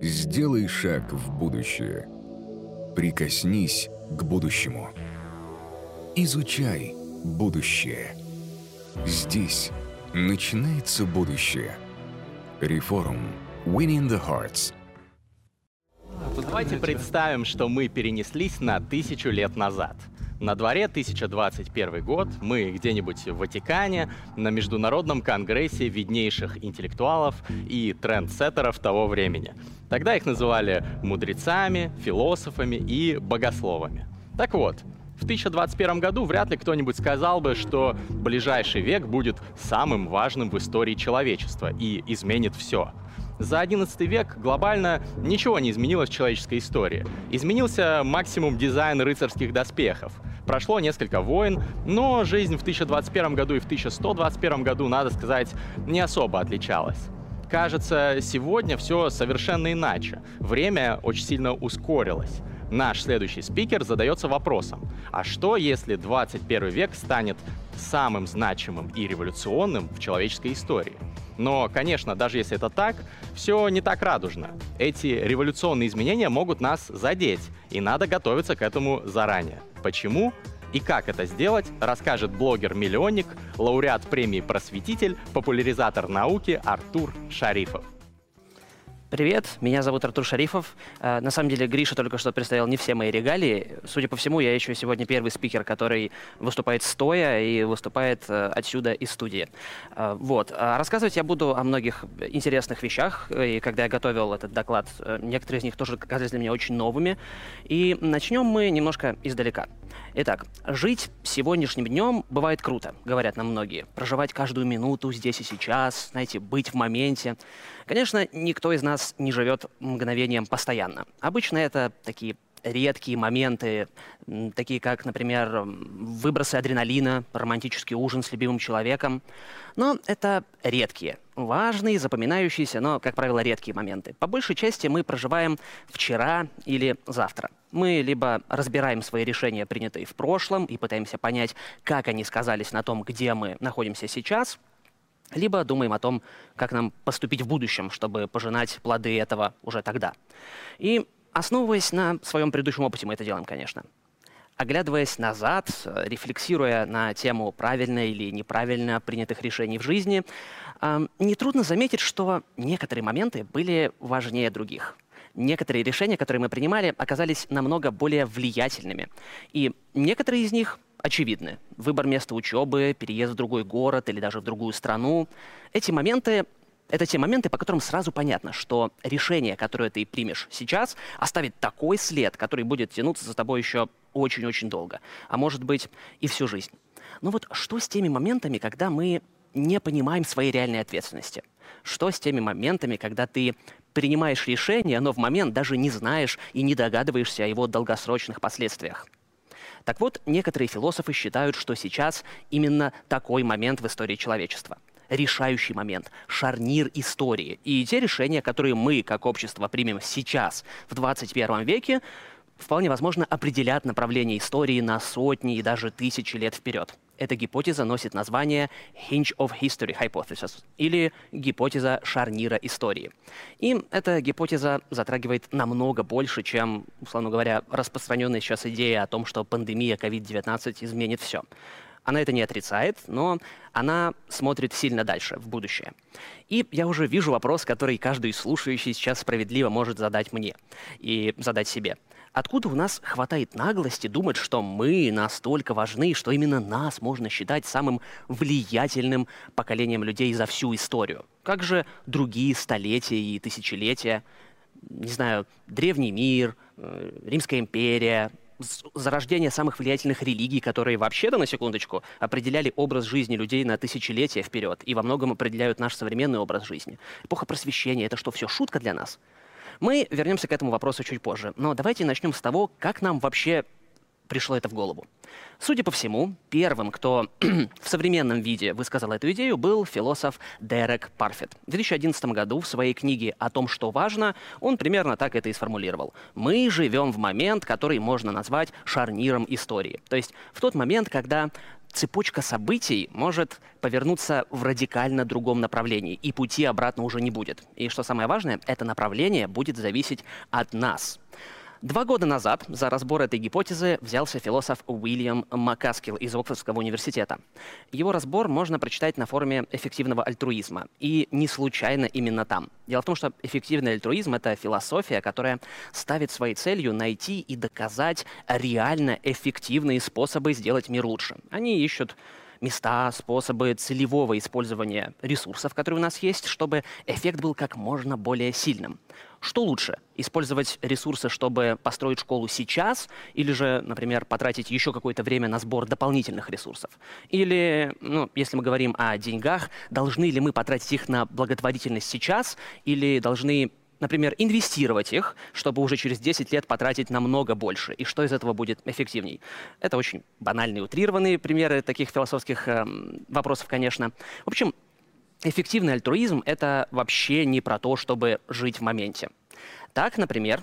Сделай шаг в будущее. Прикоснись к будущему. Изучай будущее. Здесь начинается будущее. Реформ. Winning the Hearts. Давайте представим, что мы перенеслись на тысячу лет назад. На дворе 1021 год, мы где-нибудь в Ватикане, на Международном конгрессе виднейших интеллектуалов и трендсеттеров того времени. Тогда их называли мудрецами, философами и богословами. Так вот, в 1021 году вряд ли кто-нибудь сказал бы, что ближайший век будет самым важным в истории человечества и изменит все. За 11 век глобально ничего не изменилось в человеческой истории. Изменился максимум дизайн рыцарских доспехов. Прошло несколько войн, но жизнь в 1021 году и в 1121 году, надо сказать, не особо отличалась. Кажется, сегодня все совершенно иначе. Время очень сильно ускорилось. Наш следующий спикер задается вопросом, а что если 21 век станет самым значимым и революционным в человеческой истории? Но, конечно, даже если это так, все не так радужно. Эти революционные изменения могут нас задеть, и надо готовиться к этому заранее. Почему? И как это сделать, расскажет блогер-миллионник, лауреат премии «Просветитель», популяризатор науки Артур Шарифов. Привет, меня зовут Артур Шарифов. Э, на самом деле Гриша только что представил не все мои регалии. Судя по всему, я еще сегодня первый спикер, который выступает стоя и выступает э, отсюда из студии. Э, вот. А рассказывать я буду о многих интересных вещах. И когда я готовил этот доклад, некоторые из них тоже казались для меня очень новыми. И начнем мы немножко издалека. Итак, жить сегодняшним днем бывает круто, говорят нам многие. Проживать каждую минуту здесь и сейчас, знаете, быть в моменте. Конечно, никто из нас не живет мгновением постоянно. Обычно это такие редкие моменты, такие как, например, выбросы адреналина, романтический ужин с любимым человеком. Но это редкие, важные, запоминающиеся, но, как правило, редкие моменты. По большей части мы проживаем вчера или завтра. Мы либо разбираем свои решения, принятые в прошлом, и пытаемся понять, как они сказались на том, где мы находимся сейчас – либо думаем о том, как нам поступить в будущем, чтобы пожинать плоды этого уже тогда. И основываясь на своем предыдущем опыте, мы это делаем, конечно. Оглядываясь назад, рефлексируя на тему правильно или неправильно принятых решений в жизни, нетрудно заметить, что некоторые моменты были важнее других. Некоторые решения, которые мы принимали, оказались намного более влиятельными. И некоторые из них очевидны. Выбор места учебы, переезд в другой город или даже в другую страну. Эти моменты это те моменты, по которым сразу понятно, что решение, которое ты примешь сейчас, оставит такой след, который будет тянуться за тобой еще очень-очень долго, а может быть и всю жизнь. Но вот что с теми моментами, когда мы не понимаем своей реальной ответственности? Что с теми моментами, когда ты принимаешь решение, но в момент даже не знаешь и не догадываешься о его долгосрочных последствиях? Так вот, некоторые философы считают, что сейчас именно такой момент в истории человечества решающий момент, шарнир истории. И те решения, которые мы, как общество, примем сейчас, в 21 веке, вполне возможно определят направление истории на сотни и даже тысячи лет вперед. Эта гипотеза носит название Hinge of History Hypothesis, или гипотеза шарнира истории. И эта гипотеза затрагивает намного больше, чем, условно говоря, распространенная сейчас идея о том, что пандемия COVID-19 изменит все. Она это не отрицает, но она смотрит сильно дальше, в будущее. И я уже вижу вопрос, который каждый слушающий сейчас справедливо может задать мне и задать себе. Откуда у нас хватает наглости думать, что мы настолько важны, что именно нас можно считать самым влиятельным поколением людей за всю историю? Как же другие столетия и тысячелетия? Не знаю, древний мир, э, Римская империя, зарождение самых влиятельных религий, которые вообще-то, на секундочку, определяли образ жизни людей на тысячелетия вперед и во многом определяют наш современный образ жизни. Эпоха просвещения — это что, все шутка для нас? Мы вернемся к этому вопросу чуть позже. Но давайте начнем с того, как нам вообще пришло это в голову. Судя по всему, первым, кто в современном виде высказал эту идею, был философ Дерек Парфет. В 2011 году в своей книге «О том, что важно» он примерно так это и сформулировал. «Мы живем в момент, который можно назвать шарниром истории». То есть в тот момент, когда цепочка событий может повернуться в радикально другом направлении, и пути обратно уже не будет. И что самое важное, это направление будет зависеть от нас. Два года назад за разбор этой гипотезы взялся философ Уильям Макаскил из Оксфордского университета. Его разбор можно прочитать на форуме эффективного альтруизма. И не случайно именно там. Дело в том, что эффективный альтруизм — это философия, которая ставит своей целью найти и доказать реально эффективные способы сделать мир лучше. Они ищут места, способы целевого использования ресурсов, которые у нас есть, чтобы эффект был как можно более сильным. Что лучше? Использовать ресурсы, чтобы построить школу сейчас, или же, например, потратить еще какое-то время на сбор дополнительных ресурсов? Или, ну, если мы говорим о деньгах, должны ли мы потратить их на благотворительность сейчас, или должны например, инвестировать их, чтобы уже через 10 лет потратить намного больше. И что из этого будет эффективней? Это очень банальные, утрированные примеры таких философских э, вопросов, конечно. В общем, эффективный альтруизм — это вообще не про то, чтобы жить в моменте. Так, например,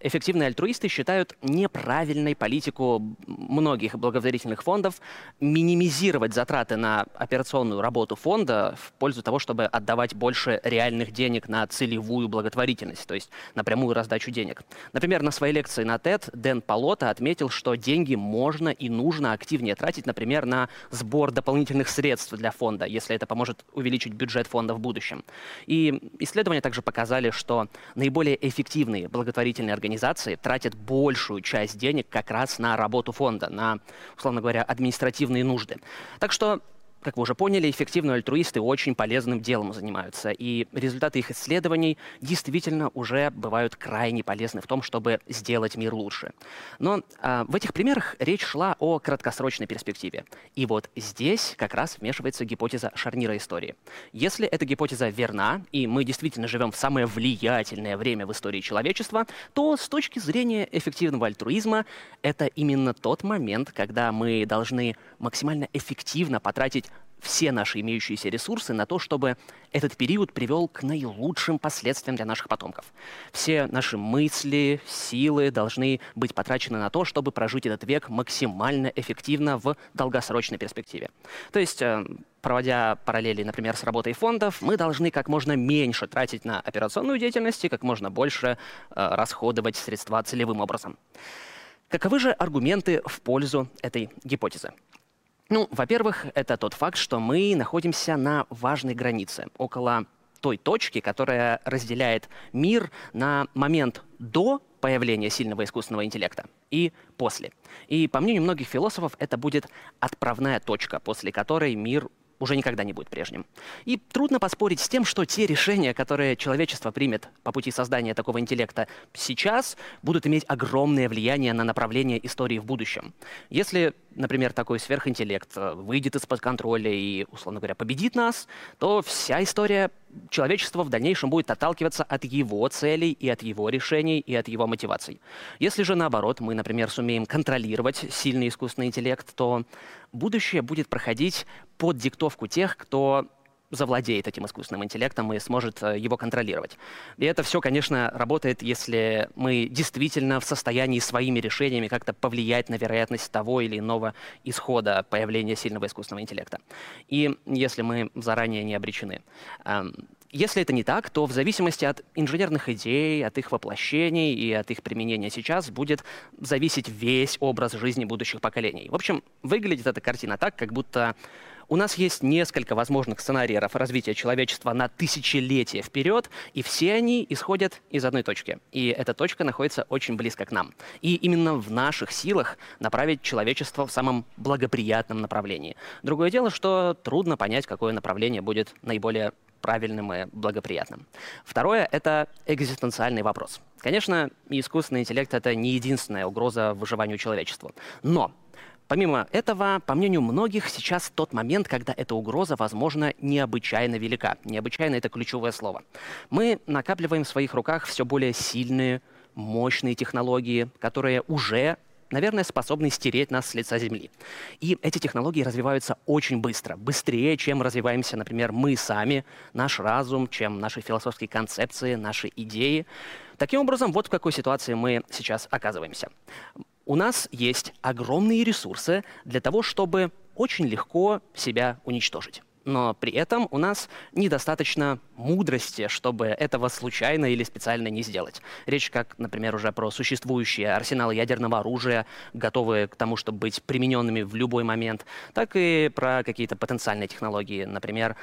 эффективные альтруисты считают неправильной политику многих благотворительных фондов минимизировать затраты на операционную работу фонда в пользу того, чтобы отдавать больше реальных денег на целевую благотворительность, то есть на прямую раздачу денег. Например, на своей лекции на TED Дэн Полота отметил, что деньги можно и нужно активнее тратить, например, на сбор дополнительных средств для фонда, если это поможет увеличить бюджет фонда в будущем. И исследования также показали, что наиболее эффективные эффективные благотворительные организации тратят большую часть денег как раз на работу фонда, на, условно говоря, административные нужды. Так что как вы уже поняли, эффективные альтруисты очень полезным делом занимаются, и результаты их исследований действительно уже бывают крайне полезны в том, чтобы сделать мир лучше. Но а, в этих примерах речь шла о краткосрочной перспективе. И вот здесь как раз вмешивается гипотеза шарнира истории. Если эта гипотеза верна, и мы действительно живем в самое влиятельное время в истории человечества, то с точки зрения эффективного альтруизма это именно тот момент, когда мы должны максимально эффективно потратить все наши имеющиеся ресурсы на то, чтобы этот период привел к наилучшим последствиям для наших потомков. Все наши мысли, силы должны быть потрачены на то, чтобы прожить этот век максимально эффективно в долгосрочной перспективе. То есть э, проводя параллели, например, с работой фондов, мы должны как можно меньше тратить на операционную деятельность и как можно больше э, расходовать средства целевым образом. Каковы же аргументы в пользу этой гипотезы? Ну, во-первых, это тот факт, что мы находимся на важной границе, около той точки, которая разделяет мир на момент до появления сильного искусственного интеллекта и после. И по мнению многих философов, это будет отправная точка, после которой мир уже никогда не будет прежним. И трудно поспорить с тем, что те решения, которые человечество примет по пути создания такого интеллекта сейчас, будут иметь огромное влияние на направление истории в будущем. Если, например, такой сверхинтеллект э, выйдет из-под контроля и, условно говоря, победит нас, то вся история человечества в дальнейшем будет отталкиваться от его целей и от его решений и от его мотиваций. Если же наоборот мы, например, сумеем контролировать сильный искусственный интеллект, то будущее будет проходить под диктовку тех, кто завладеет этим искусственным интеллектом и сможет э, его контролировать. И это все, конечно, работает, если мы действительно в состоянии своими решениями как-то повлиять на вероятность того или иного исхода появления сильного искусственного интеллекта. И если мы заранее не обречены. Если это не так, то в зависимости от инженерных идей, от их воплощений и от их применения сейчас будет зависеть весь образ жизни будущих поколений. В общем, выглядит эта картина так, как будто у нас есть несколько возможных сценариев развития человечества на тысячелетия вперед, и все они исходят из одной точки. И эта точка находится очень близко к нам. И именно в наших силах направить человечество в самом благоприятном направлении. Другое дело, что трудно понять, какое направление будет наиболее правильным и благоприятным. Второе — это экзистенциальный вопрос. Конечно, искусственный интеллект — это не единственная угроза выживанию человечества. Но Помимо этого, по мнению многих, сейчас тот момент, когда эта угроза, возможно, необычайно велика. Необычайно — это ключевое слово. Мы накапливаем в своих руках все более сильные, мощные технологии, которые уже наверное, способны стереть нас с лица Земли. И эти технологии развиваются очень быстро, быстрее, чем развиваемся, например, мы сами, наш разум, чем наши философские концепции, наши идеи. Таким образом, вот в какой ситуации мы сейчас оказываемся. У нас есть огромные ресурсы для того, чтобы очень легко себя уничтожить но при этом у нас недостаточно мудрости, чтобы этого случайно или специально не сделать. Речь как, например, уже про существующие арсеналы ядерного оружия, готовые к тому, чтобы быть примененными в любой момент, так и про какие-то потенциальные технологии, например,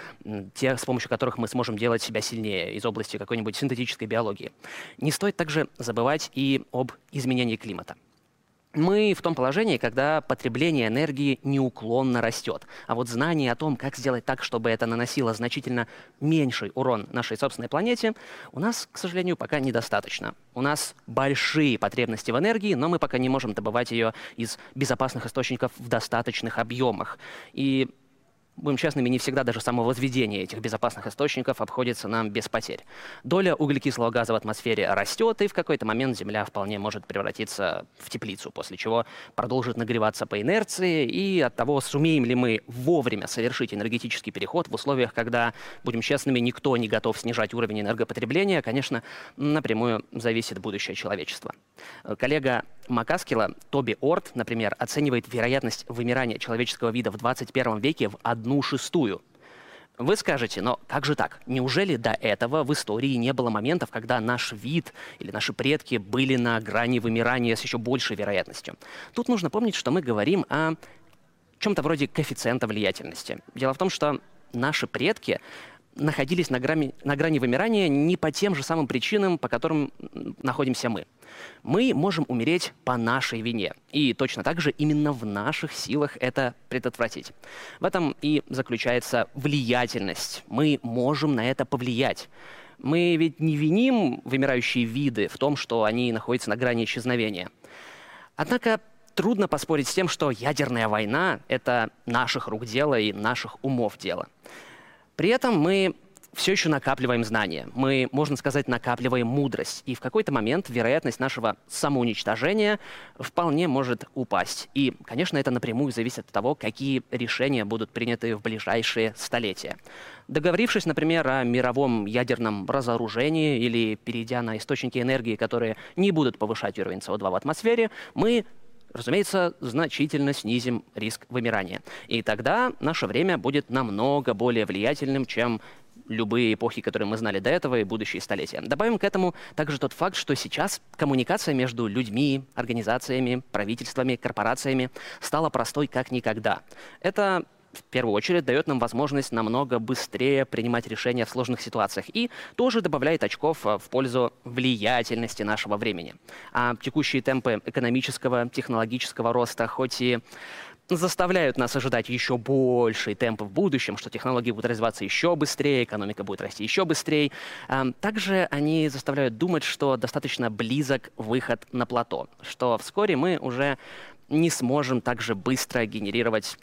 те, с помощью которых мы сможем делать себя сильнее из области какой-нибудь синтетической биологии. Не стоит также забывать и об изменении климата мы в том положении, когда потребление энергии неуклонно растет. А вот знание о том, как сделать так, чтобы это наносило значительно меньший урон нашей собственной планете, у нас, к сожалению, пока недостаточно. У нас большие потребности в энергии, но мы пока не можем добывать ее из безопасных источников в достаточных объемах. И Будем честными, не всегда даже самовозведение этих безопасных источников обходится нам без потерь. Доля углекислого газа в атмосфере растет, и в какой-то момент Земля вполне может превратиться в теплицу, после чего продолжит нагреваться по инерции, и от того, сумеем ли мы вовремя совершить энергетический переход в условиях, когда, будем честными, никто не готов снижать уровень энергопотребления, конечно, напрямую зависит будущее человечества. Коллега Макаскила, Тоби Орт, например, оценивает вероятность вымирания человеческого вида в 21 веке в одну шестую. Вы скажете, но как же так? Неужели до этого в истории не было моментов, когда наш вид или наши предки были на грани вымирания с еще большей вероятностью? Тут нужно помнить, что мы говорим о чем-то вроде коэффициента влиятельности. Дело в том, что наши предки находились на грани, на грани вымирания не по тем же самым причинам, по которым находимся мы. Мы можем умереть по нашей вине. И точно так же именно в наших силах это предотвратить. В этом и заключается влиятельность. Мы можем на это повлиять. Мы ведь не виним вымирающие виды в том, что они находятся на грани исчезновения. Однако трудно поспорить с тем, что ядерная война — это наших рук дело и наших умов дело. При этом мы все еще накапливаем знания. Мы, можно сказать, накапливаем мудрость. И в какой-то момент вероятность нашего самоуничтожения вполне может упасть. И, конечно, это напрямую зависит от того, какие решения будут приняты в ближайшие столетия. Договорившись, например, о мировом ядерном разоружении или перейдя на источники энергии, которые не будут повышать уровень СО2 в атмосфере, мы разумеется, значительно снизим риск вымирания. И тогда наше время будет намного более влиятельным, чем любые эпохи, которые мы знали до этого, и будущие столетия. Добавим к этому также тот факт, что сейчас коммуникация между людьми, организациями, правительствами, корпорациями стала простой как никогда. Это в первую очередь дает нам возможность намного быстрее принимать решения в сложных ситуациях и тоже добавляет очков э, в пользу влиятельности нашего времени. А текущие темпы экономического, технологического роста хоть и заставляют нас ожидать еще больший темп в будущем, что технологии будут развиваться еще быстрее, экономика будет расти еще быстрее. Также они заставляют думать, что достаточно близок выход на плато, что вскоре мы уже не сможем так же быстро генерировать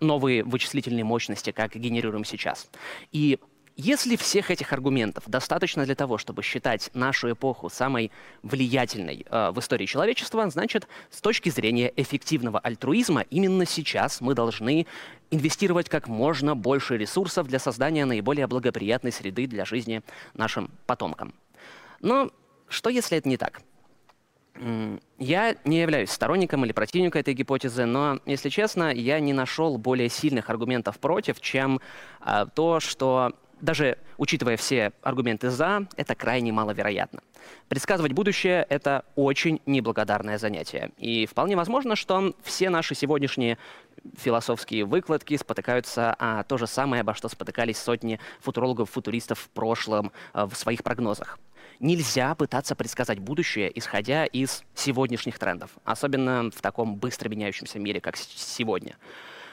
новые вычислительные мощности, как генерируем сейчас. И если всех этих аргументов достаточно для того, чтобы считать нашу эпоху самой влиятельной э, в истории человечества, значит, с точки зрения эффективного альтруизма, именно сейчас мы должны инвестировать как можно больше ресурсов для создания наиболее благоприятной среды для жизни нашим потомкам. Но что если это не так? Я не являюсь сторонником или противником этой гипотезы, но, если честно, я не нашел более сильных аргументов против, чем а, то, что даже учитывая все аргументы «за», это крайне маловероятно. Предсказывать будущее — это очень неблагодарное занятие. И вполне возможно, что все наши сегодняшние философские выкладки спотыкаются о то же самое, обо что спотыкались сотни футурологов-футуристов в прошлом э, в своих прогнозах. Нельзя пытаться предсказать будущее, исходя из сегодняшних трендов, особенно в таком быстро меняющемся мире, как сегодня.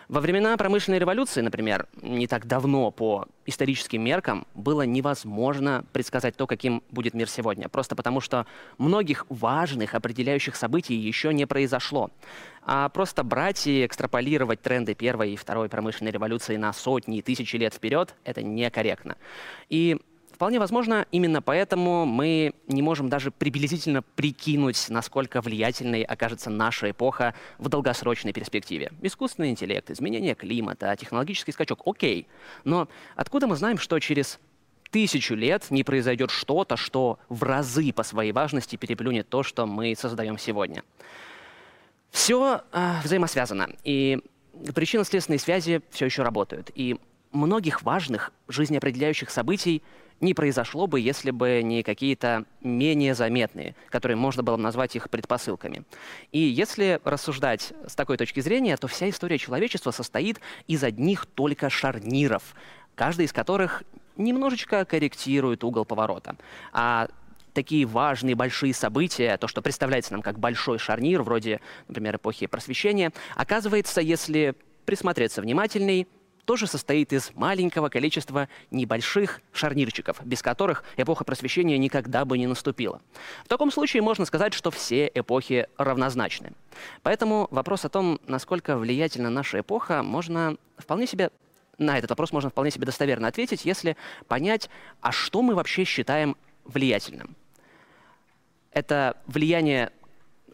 Во времена промышленной революции, например, не так давно по историческим меркам было невозможно предсказать то, каким будет мир сегодня. Просто потому, что многих важных определяющих событий еще не произошло. А просто брать и экстраполировать тренды первой и второй промышленной революции на сотни и тысячи лет вперед — это некорректно. И Вполне возможно, именно поэтому мы не можем даже приблизительно прикинуть, насколько влиятельной окажется наша эпоха в долгосрочной перспективе. Искусственный интеллект, изменение климата, технологический скачок — окей. Но откуда мы знаем, что через тысячу лет не произойдет что-то, что в разы по своей важности переплюнет то, что мы создаем сегодня? Все э, взаимосвязано. И причинно-следственные связи все еще работают. И многих важных жизнеопределяющих событий не произошло бы, если бы не какие-то менее заметные, которые можно было бы назвать их предпосылками. И если рассуждать с такой точки зрения, то вся история человечества состоит из одних только шарниров, каждый из которых немножечко корректирует угол поворота. А такие важные большие события, то, что представляется нам как большой шарнир, вроде, например, эпохи просвещения, оказывается, если присмотреться внимательней, тоже состоит из маленького количества небольших шарнирчиков, без которых эпоха просвещения никогда бы не наступила. В таком случае можно сказать, что все эпохи равнозначны. Поэтому вопрос о том, насколько влиятельна наша эпоха, можно вполне себе на этот вопрос можно вполне себе достоверно ответить, если понять, а что мы вообще считаем влиятельным. Это влияние,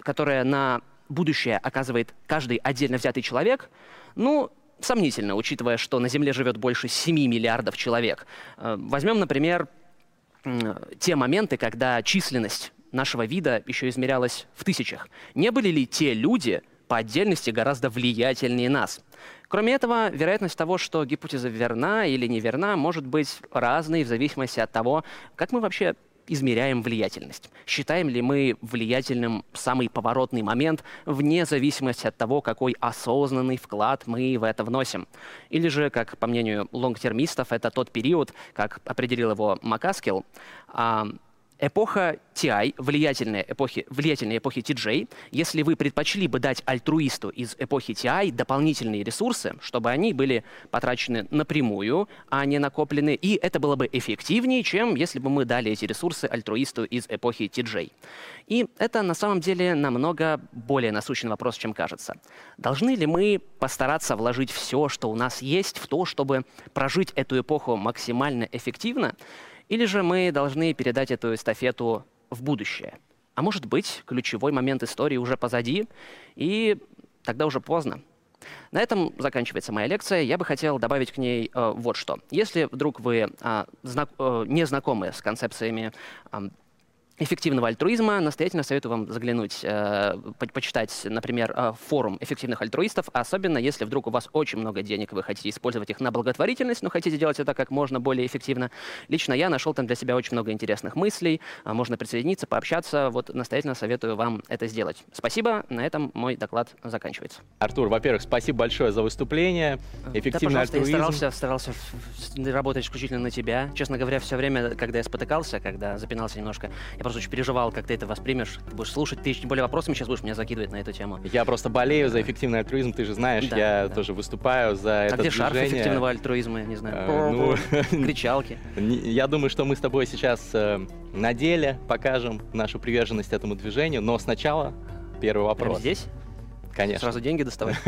которое на будущее оказывает каждый отдельно взятый человек, ну, сомнительно, учитывая, что на Земле живет больше 7 миллиардов человек. Э, возьмем, например, те моменты, когда численность нашего вида еще измерялась в тысячах. Не были ли те люди по отдельности гораздо влиятельнее нас? Кроме этого, вероятность того, что гипотеза верна или неверна, может быть разной в зависимости от того, как мы вообще измеряем влиятельность. Считаем ли мы влиятельным самый поворотный момент вне зависимости от того, какой осознанный вклад мы в это вносим. Или же, как по мнению лонгтермистов, это тот период, как определил его Макаскил, эпоха TI, влиятельная эпохи, влиятельная эпохи TJ, если вы предпочли бы дать альтруисту из эпохи TI дополнительные ресурсы, чтобы они были потрачены напрямую, а не накоплены, и это было бы эффективнее, чем если бы мы дали эти ресурсы альтруисту из эпохи TJ. И это на самом деле намного более насущный вопрос, чем кажется. Должны ли мы постараться вложить все, что у нас есть, в то, чтобы прожить эту эпоху максимально эффективно, или же мы должны передать эту эстафету в будущее. А может быть, ключевой момент истории уже позади, и тогда уже поздно. На этом заканчивается моя лекция. Я бы хотел добавить к ней э, вот что. Если вдруг вы э, знак, э, не знакомы с концепциями э, эффективного альтруизма, настоятельно советую вам заглянуть, э, по почитать, например, э, форум эффективных альтруистов, особенно если вдруг у вас очень много денег, вы хотите использовать их на благотворительность, но хотите делать это как можно более эффективно. Лично я нашел там для себя очень много интересных мыслей, э, можно присоединиться, пообщаться, вот настоятельно советую вам это сделать. Спасибо, на этом мой доклад заканчивается. Артур, во-первых, спасибо большое за выступление. Эффективный да, альтруизм. Я старался, старался работать исключительно на тебя. Честно говоря, все время, когда я спотыкался, когда запинался немножко, я просто очень переживал, как ты это воспримешь. Ты будешь слушать, ты тем более вопросами сейчас будешь меня закидывать на эту тему. Я просто болею за эффективный альтруизм, ты же знаешь, да, я да. тоже выступаю за а это где движение. шарф эффективного альтруизма, не знаю, а, ну, кричалки? Я думаю, что мы с тобой сейчас э, на деле покажем нашу приверженность этому движению, но сначала первый вопрос. Прямо здесь? Конечно. Сразу деньги доставать?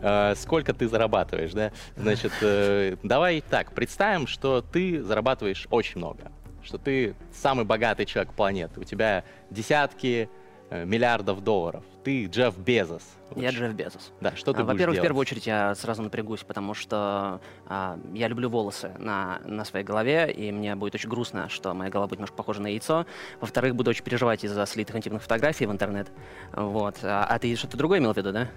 Э, сколько ты зарабатываешь, да? Значит, э, давай так, представим, что ты зарабатываешь очень много что ты самый богатый человек планеты. У тебя десятки э, миллиардов долларов. Ты Джефф Безос. Я Джефф Безос. Да, что ты а, Во-первых, в первую очередь я сразу напрягусь, потому что а, я люблю волосы на, на своей голове, и мне будет очень грустно, что моя голова будет немножко похожа на яйцо. Во-вторых, буду очень переживать из-за слитых интимных фотографий в интернет. Вот. А, а ты что-то другое имел в виду, да?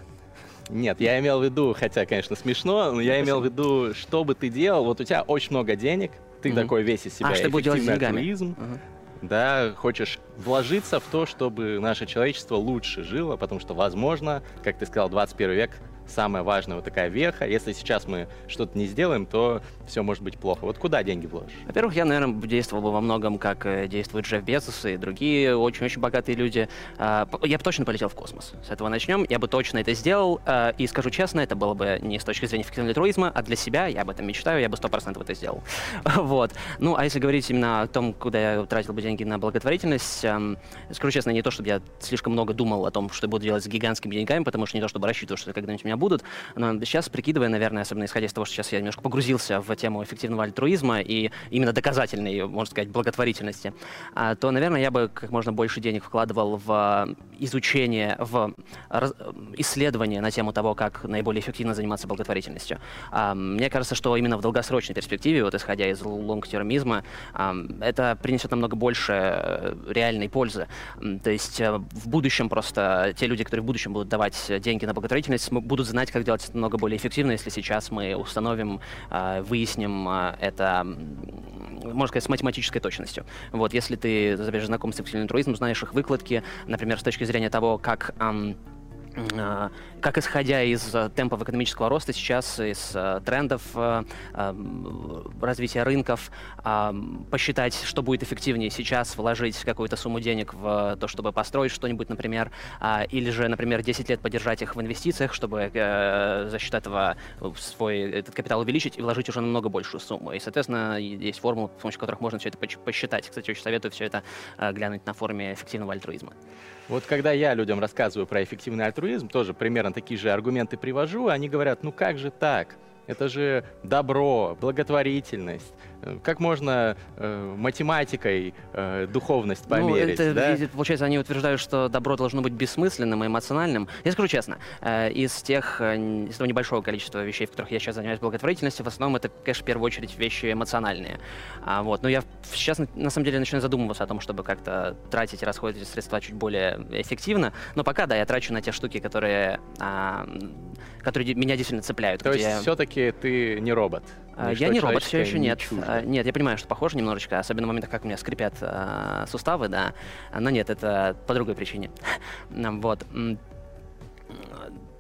Нет, я имел в виду, хотя, конечно, смешно, но я имел в виду, что бы ты делал. Вот у тебя очень много денег, ты mm-hmm. такой весь из себя а, что будет делать с деньгами? Uh-huh. Да, хочешь вложиться в то, чтобы наше человечество лучше жило, потому что, возможно, как ты сказал, 21 век самая важная вот такая веха. Если сейчас мы что-то не сделаем, то все может быть плохо. Вот куда деньги вложишь? Во-первых, я, наверное, действовал бы во многом, как э, действует Джефф Безос и другие очень-очень богатые люди. А, я бы точно полетел в космос. С этого начнем. Я бы точно это сделал. А, и скажу честно, это было бы не с точки зрения эффективного альтруизма, а для себя. Я об этом мечтаю, я бы сто процентов это сделал. вот. Ну, а если говорить именно о том, куда я тратил бы деньги на благотворительность, эм, скажу честно, не то, чтобы я слишком много думал о том, что буду делать с гигантскими деньгами, потому что не то, чтобы рассчитывал, что когда-нибудь меня будут. Но сейчас, прикидывая, наверное, особенно исходя из того, что сейчас я немножко погрузился в тему эффективного альтруизма и именно доказательной, можно сказать, благотворительности, а, то, наверное, я бы как можно больше денег вкладывал в изучение, в исследование на тему того, как наиболее эффективно заниматься благотворительностью. А, мне кажется, что именно в долгосрочной перспективе, вот исходя из лонгтермизма, это принесет намного больше э, реальной пользы. То есть э, в будущем просто те люди, которые в будущем будут давать деньги на благотворительность, будут знать, как делать это много более эффективно, если сейчас мы установим, выясним это можно сказать, с математической точностью. Вот, если ты, же, знаком с эффективным альтруизмом, знаешь их выкладки, например, с точки зрения того, как а, как исходя из э, темпов экономического роста сейчас, из э, трендов э, развития рынков, а, посчитать, что будет эффективнее сейчас, вложить какую-то сумму денег в то, чтобы построить что-нибудь, например, а, или же, например, 10 лет поддержать их в инвестициях, чтобы за счет этого свой этот капитал увеличить и вложить уже намного большую сумму. И, соответственно, есть формулы, с помощью которых можно все это посчитать. Кстати, очень советую все это глянуть на форуме эффективного альтруизма. Вот когда я людям рассказываю про эффективный альтруизм, тоже примерно такие же аргументы привожу, они говорят, ну как же так? Это же добро, благотворительность. Э, как можно э, математикой э, духовность ну, померить? Ну, это, да? Получается, они утверждают, что добро должно быть бессмысленным и эмоциональным. Я скажу честно, э, из тех, э, из того небольшого количества вещей, в которых я сейчас занимаюсь благотворительностью, в основном это, конечно, в первую очередь вещи эмоциональные. А, вот. Но я сейчас, на самом деле, начинаю задумываться о том, чтобы как-то тратить и расходовать средства чуть более эффективно. Но пока, да, я трачу на те штуки, которые, а, которые меня действительно цепляют. То есть все-таки ты не робот? А, я не робот, все еще нет. Не а, нет, я понимаю, что похоже немножечко, особенно в моментах, как у меня скрипят э, суставы, да. Но нет, это по другой причине. вот.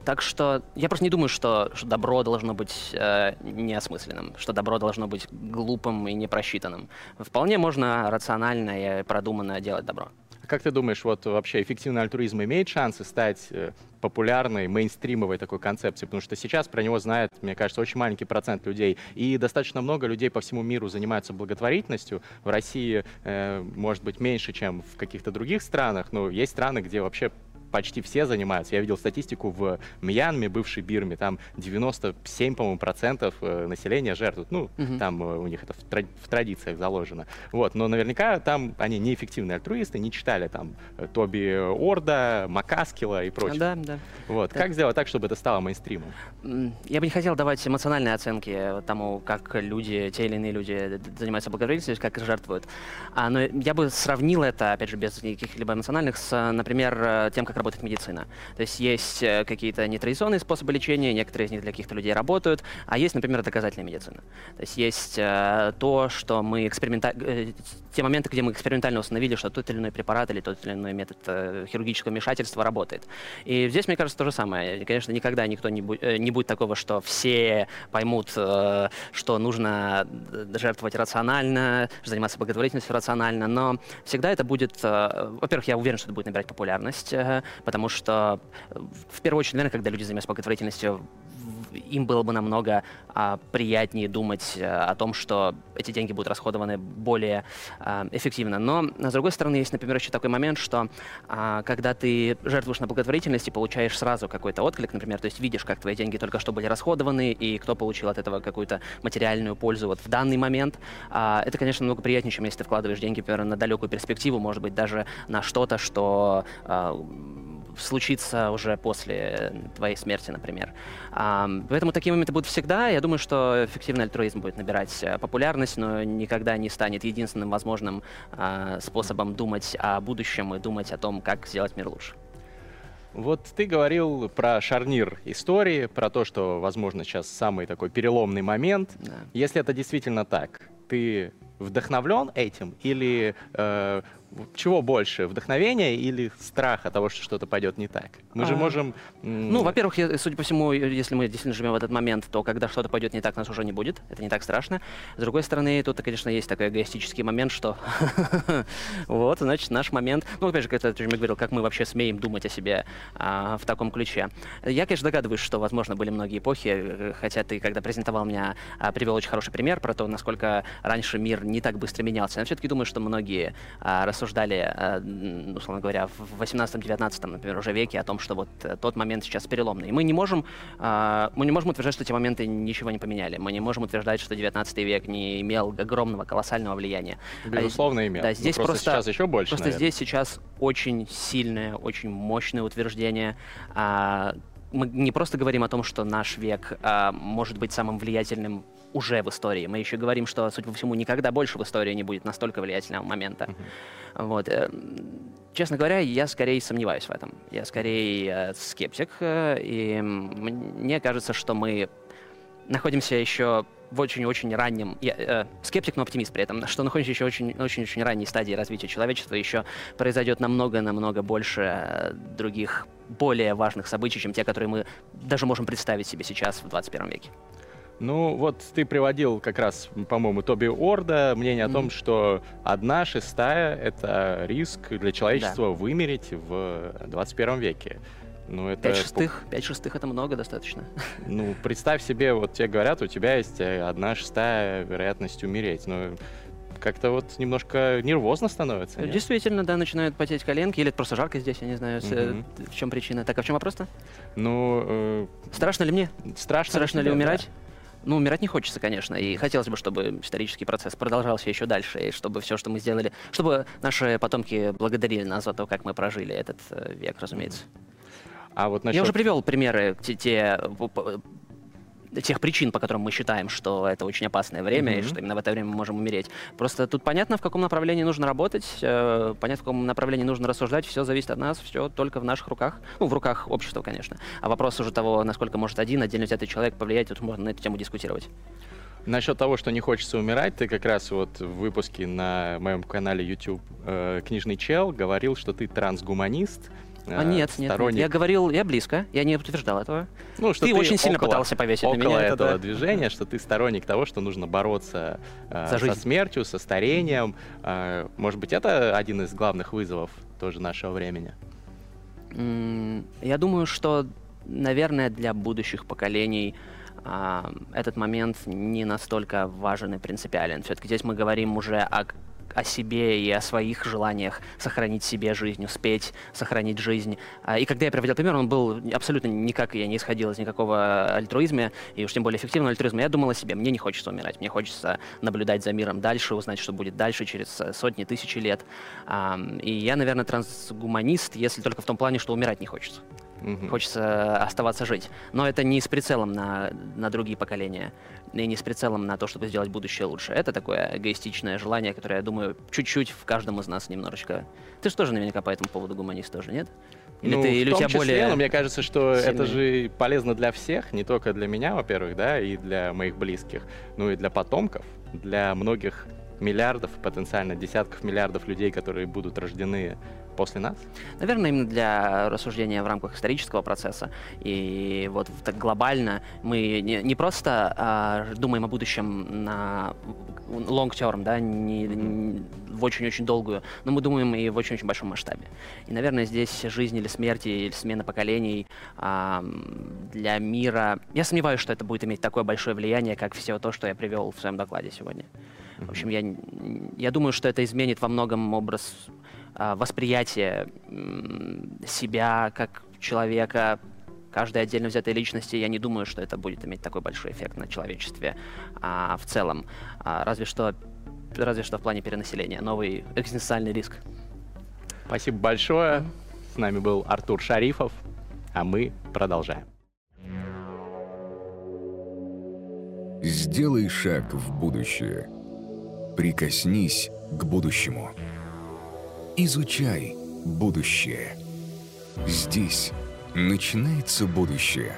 Так что я просто не думаю, что, что добро должно быть э, неосмысленным, что добро должно быть глупым и непросчитанным. Вполне можно рационально и продуманно делать добро. Как ты думаешь, вот вообще эффективный альтруизм имеет шансы стать э, популярной, мейнстримовой такой концепцией? Потому что сейчас про него знает, мне кажется, очень маленький процент людей. И достаточно много людей по всему миру занимаются благотворительностью. В России, э, может быть, меньше, чем в каких-то других странах, но есть страны, где вообще почти все занимаются. Я видел статистику в Мьянме, бывшей Бирме, там 97, по-моему, процентов э, населения жертвуют. Ну, угу. там э, у них это в, тради- в традициях заложено. Вот, но наверняка там они неэффективные альтруисты, не читали там э, Тоби Орда, Макаскила и прочее. Да, да. Вот, да. как сделать так, чтобы это стало мейнстримом? Я бы не хотел давать эмоциональные оценки тому, как люди, те или иные люди занимаются благотворительностью, как жертвуют. А, но я бы сравнил это, опять же, без каких-либо эмоциональных, с, например, тем, как работает медицина. То есть есть э, какие-то нетрадиционные способы лечения, некоторые из них для каких-то людей работают, а есть, например, доказательная медицина. То есть есть э, то, что мы экспериментально... Э, те моменты, где мы экспериментально установили, что тот или иной препарат или тот или иной метод хирургического вмешательства работает. И здесь, мне кажется, то же самое. Конечно, никогда никто не, бу- не будет такого, что все поймут, что нужно жертвовать рационально, заниматься благотворительностью рационально, но всегда это будет... Во-первых, я уверен, что это будет набирать популярность, потому что, э, в первую очередь, наверное, когда люди занимаются благотворительностью, им было бы намного а, приятнее думать а, о том, что эти деньги будут расходованы более а, эффективно. Но, с другой стороны, есть, например, еще такой момент, что а, когда ты жертвуешь на благотворительности, получаешь сразу какой-то отклик, например, то есть видишь, как твои деньги только что были расходованы, и кто получил от этого какую-то материальную пользу вот в данный момент. А, это, конечно, намного приятнее, чем если ты вкладываешь деньги, например, на далекую перспективу, может быть, даже на что-то, что а, случится уже после твоей смерти, например. Поэтому такие моменты будут всегда. Я думаю, что эффективный альтруизм будет набирать э, популярность, но никогда не станет единственным возможным а, способом думать о будущем и думать о том, как сделать мир лучше. Вот ты говорил про шарнир истории, про то, что, возможно, сейчас самый такой переломный момент. Да. Если это действительно так, ты вдохновлен этим или э, чего больше, вдохновения или страха того, что что-то пойдет не так? Мы а... же можем... Ну, во-первых, судя по всему, если мы действительно живем в этот момент, то когда что-то пойдет не так, нас уже не будет. Это не так страшно. С другой стороны, тут, конечно, есть такой эгоистический момент, что вот, значит, наш момент... Ну, опять же, как я говорил, как мы вообще смеем думать о себе а, в таком ключе. Я, конечно, догадываюсь, что, возможно, были многие эпохи, хотя ты, когда презентовал меня, а, привел очень хороший пример про то, насколько раньше мир не так быстро менялся. Я все-таки думаю, что многие а, рассуждали, э, условно говоря, в 18-19, например, уже веке о том, что вот э, тот момент сейчас переломный. И мы не можем, а, мы не можем утверждать, что эти моменты ничего не поменяли. Мы не можем утверждать, что 19 век не имел огромного, колоссального влияния. Безусловно, имел. Да, здесь просто, просто сейчас еще больше. Просто наверное. здесь сейчас очень сильное, очень мощное утверждение, а, мы не просто говорим о том, что наш век а, может быть самым влиятельным уже в истории. Мы еще говорим, что, судя по всему, никогда больше в истории не будет настолько влиятельного момента. Mm-hmm. Вот. Э, Честно говоря, я скорее сомневаюсь в этом. Я скорее э, скептик, э, и мне кажется, что мы находимся еще в очень-очень раннем, я, э, скептик, но оптимист при этом, что находимся еще очень-очень ранней стадии развития человечества, еще произойдет намного-намного больше других более важных событий, чем те, которые мы даже можем представить себе сейчас в 21 веке. Ну, вот ты приводил как раз, по-моему, Тоби Орда мнение mm-hmm. о том, что одна шестая — это риск для человечества да. вымереть в 21 веке. Ну, это... Пять шестых? Пять шестых — это много достаточно. Ну, представь себе, вот тебе говорят, у тебя есть э, одна шестая вероятность умереть. Ну, как-то вот немножко нервозно становится. Нет? Действительно, да, начинают потеть коленки, или это просто жарко здесь, я не знаю, mm-hmm. в чем причина. Так, а в чем вопрос-то? Ну... Э... Страшно ли мне? Страшно. Страшно ли, ли умирать? Да. Ну, умирать не хочется, конечно, и хотелось бы, чтобы исторический процесс продолжался еще дальше, и чтобы все, что мы сделали, чтобы наши потомки благодарили нас за то, как мы прожили этот э, век, разумеется. А вот насчет... Я уже привел примеры те, те тех причин, по которым мы считаем, что это очень опасное время, mm-hmm. и что именно в это время мы можем умереть. Просто тут понятно, в каком направлении нужно работать, э, понятно, в каком направлении нужно рассуждать, все зависит от нас, все только в наших руках. Ну, в руках общества, конечно. А вопрос уже того, насколько может один отдельно взятый человек повлиять, тут можно на эту тему дискутировать. Насчет того, что не хочется умирать, ты как раз вот в выпуске на моем канале YouTube э, «Книжный чел» говорил, что ты трансгуманист, а, нет, нет, нет. Я говорил, я близко, я не утверждал этого. Ну, что ты, ты очень сильно пытался повесить около на меня этого это, да. движения, что ты сторонник того, что нужно бороться э, За со смертью, со старением. Э, может быть, это один из главных вызовов тоже нашего времени? Я думаю, что, наверное, для будущих поколений э, этот момент не настолько важен и принципиален. Все-таки здесь мы говорим уже о о себе и о своих желаниях сохранить себе жизнь, успеть сохранить жизнь. А, и когда я приводил пример, он был абсолютно никак, я не исходил из никакого альтруизма, и уж тем более эффективного альтруизма. Я думал о себе, мне не хочется умирать, мне хочется наблюдать за миром дальше, узнать, что будет дальше через э, сотни, тысячи лет. И я, наверное, трансгуманист, если только в том плане, что умирать не хочется. Угу. Хочется оставаться жить. Но это не с прицелом на, на другие поколения и не с прицелом на то, чтобы сделать будущее лучше. Это такое эгоистичное желание, которое, я думаю, чуть-чуть в каждом из нас немножечко. Ты же тоже наверняка по этому поводу гуманист тоже, нет? Или ну, ты, или в том у тебя числе, более... но мне кажется, что сильный. это же полезно для всех, не только для меня, во-первых, да, и для моих близких, но и для потомков, для многих миллиардов, потенциально десятков миллиардов людей, которые будут рождены после нас? Наверное, именно для рассуждения в рамках исторического процесса. И вот так глобально мы не, не просто а, думаем о будущем на long term, да, не, не в очень-очень долгую, но мы думаем и в очень-очень большом масштабе. И, наверное, здесь жизнь или смерть, или смена поколений а, для мира... Я сомневаюсь, что это будет иметь такое большое влияние, как все то, что я привел в своем докладе сегодня. В общем, я, я думаю, что это изменит во многом образ а, восприятия себя как человека, каждой отдельно взятой личности, я не думаю, что это будет иметь такой большой эффект на человечестве а, в целом. А, разве что разве что в плане перенаселения. Новый экзистенциальный риск. Спасибо большое. С нами был Артур Шарифов, а мы продолжаем. Сделай шаг в будущее. Прикоснись к будущему. Изучай будущее. Здесь начинается будущее.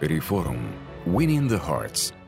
Реформ. Winning the Hearts –